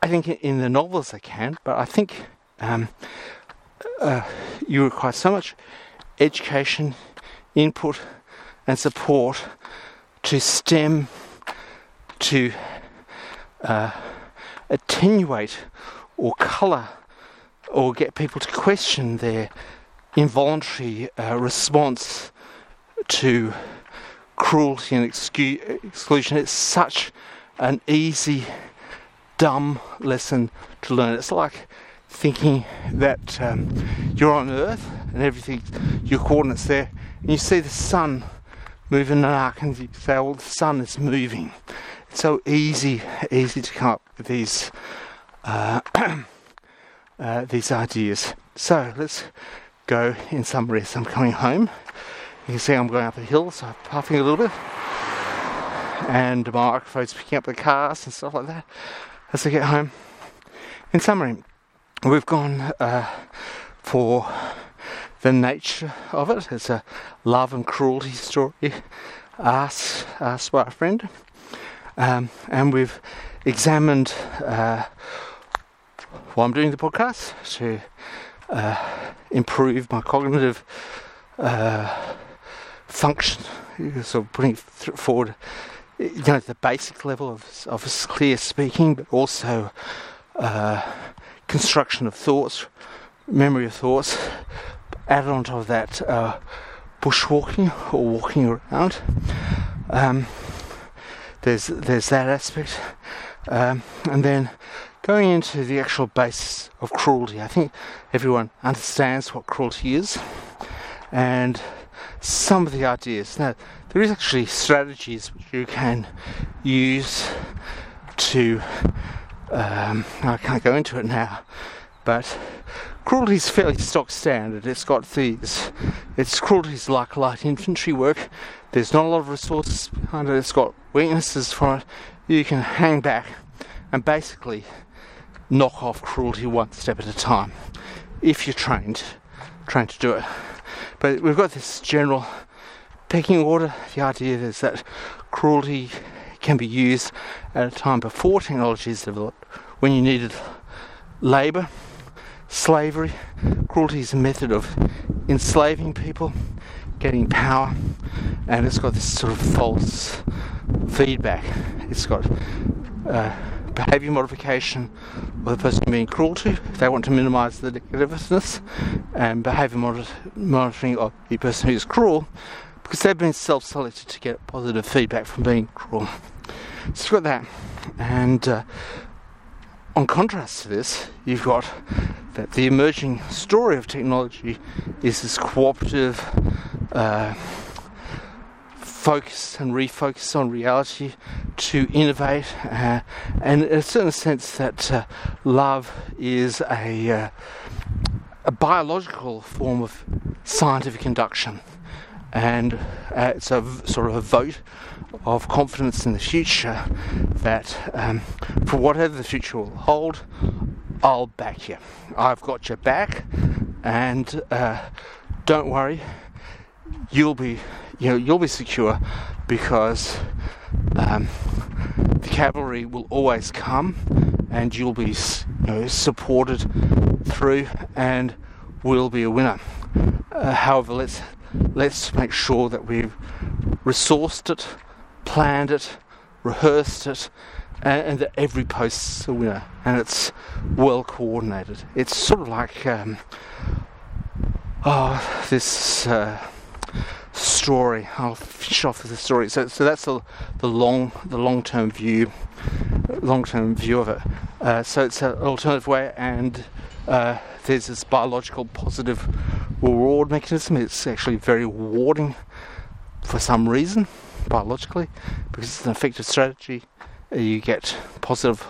I think in the novels they can, but I think um, uh, you require so much education, input, and support to stem to uh, attenuate or colour or get people to question their involuntary uh, response to cruelty and excu- exclusion. It's such an easy, dumb lesson to learn. It's like thinking that um, you're on Earth and everything, your coordinates there, and you see the sun moving an arc, and you say, "Well, the sun is moving." It's so easy, easy to come up with these uh, <clears throat> uh, these ideas. So let's go in summary rest. I'm coming home. You can see I'm going up a hill, so I'm puffing a little bit, and my microphone's picking up the cars and stuff like that as I get home. In summary, we've gone uh, for the nature of it. It's a love and cruelty story asked, asked by a friend. Um, and we've examined, uh, while I'm doing the podcast, to uh, improve my cognitive uh, function. So putting forward, you know, the basic level of, of clear speaking, but also uh, construction of thoughts, memory of thoughts, added on top of that uh, bushwalking or walking around. Um, there's there's that aspect, um, and then going into the actual basis of cruelty. I think everyone understands what cruelty is, and some of the ideas. Now there is actually strategies which you can use to. Um, I can't go into it now, but cruelty is fairly stock standard. It's got these. It's cruelty's like light infantry work. There's not a lot of resources behind it. It's got weaknesses for it. You can hang back and basically knock off cruelty one step at a time if you're trained trained to do it. But we've got this general pecking order. The idea is that cruelty can be used at a time before technology is developed when you needed labour slavery. Cruelty is a method of enslaving people, getting power, and it's got this sort of false feedback. It's got uh, behaviour modification of the person being cruel to. They want to minimise the negativeness, and behaviour mod- monitoring of the person who's cruel because they've been self selected to get positive feedback from being cruel. So you've got that. And uh, on contrast to this, you've got that the emerging story of technology is this cooperative uh, focus and refocus on reality to innovate, uh, and in a certain sense that uh, love is a, uh, a biological form of scientific induction, and uh, it's a v- sort of a vote of confidence in the future that um, for whatever the future will hold, I'll back you. I've got your back, and uh, don't worry, you'll be you know you'll be secure because um, the cavalry will always come, and you'll be you know, supported through, and we'll be a winner. Uh, however, let's let's make sure that we've resourced it planned it, rehearsed it, and, and that every post's a winner and it's well coordinated. It's sort of like um, oh this uh, story. I'll finish off with the story. So, so that's the, the long the long term view, long term view of it. Uh, so it's an alternative way, and uh, there's this biological positive reward mechanism. It's actually very rewarding for some reason, biologically, because it's an effective strategy. You get positive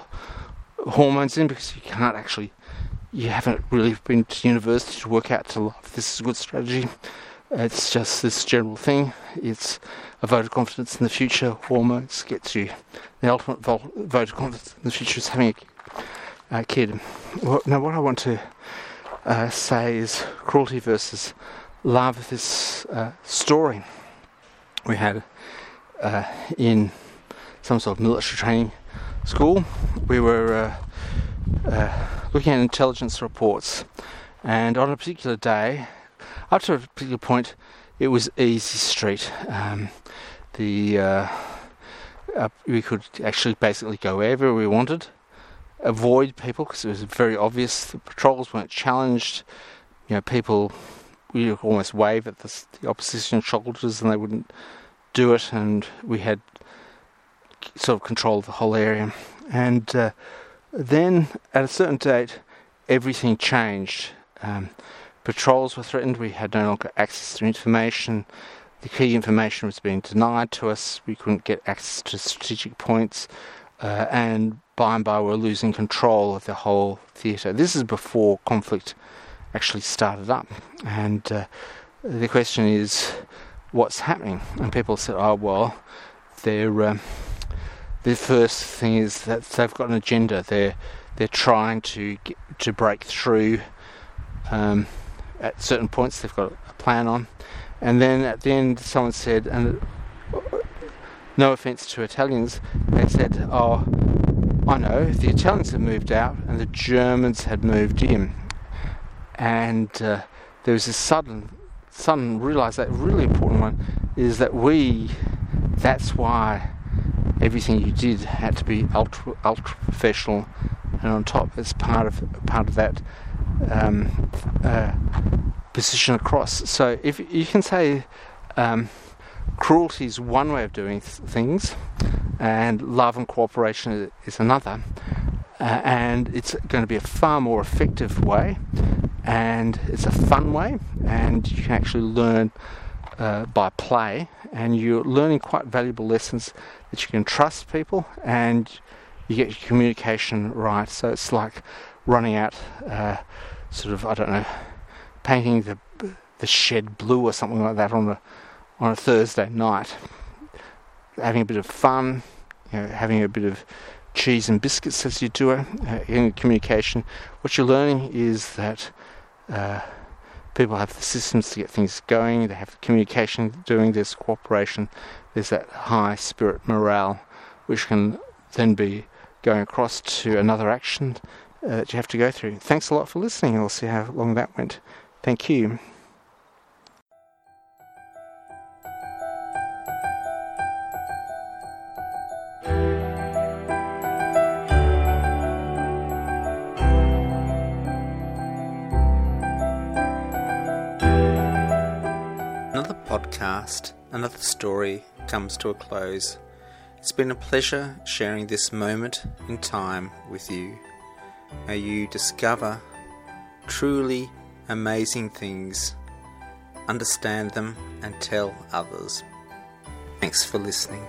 hormones in because you can't actually, you haven't really been to university to work out to love. This is a good strategy. It's just this general thing. It's a vote of confidence in the future. Hormones gets you the ultimate vote of confidence in the future is having a, kid. Well, now, what I want to uh, say is cruelty versus love. This uh, story we had uh, in some sort of military training school. We were uh, uh, looking at intelligence reports, and on a particular day, up to a particular point, it was easy street. Um, the uh, uh, we could actually basically go wherever we wanted, avoid people because it was very obvious. The patrols weren't challenged. You know, people we almost wave at the, the opposition shoulders and they wouldn't do it, and we had sort of control of the whole area. And uh, then at a certain date, everything changed. Um, patrols were threatened. We had no longer access to information. The key information was being denied to us. We couldn't get access to strategic points. Uh, and by and by, we we're losing control of the whole theatre. This is before conflict actually started up. And uh, the question is, what's happening? And people said, oh, well, they're. Um, the first thing is that they've got an agenda. They're they're trying to get, to break through um, at certain points they've got a plan on. And then at the end, someone said, and no offense to Italians, they said, Oh, I know, the Italians have moved out and the Germans had moved in. And uh, there was a sudden, sudden realize that really important one is that we, that's why everything you did had to be ultra, ultra professional and on top as part of part of that um, uh, position across. So if you can say um, cruelty is one way of doing th- things, and love and cooperation is another, uh, and it's going to be a far more effective way, and it's a fun way, and you can actually learn uh, by play, and you're learning quite valuable lessons that you can trust people and you get your communication right. So it's like running out, uh, sort of I don't know, painting the the shed blue or something like that on a on a Thursday night, having a bit of fun, you know, having a bit of cheese and biscuits as you do it uh, in communication. What you're learning is that. Uh, people have the systems to get things going, they have the communication doing, there's cooperation, there's that high spirit morale, which can then be going across to another action uh, that you have to go through. Thanks a lot for listening, we'll see how long that went. Thank you. Podcast, another story comes to a close. It's been a pleasure sharing this moment in time with you. May you discover truly amazing things, understand them, and tell others. Thanks for listening.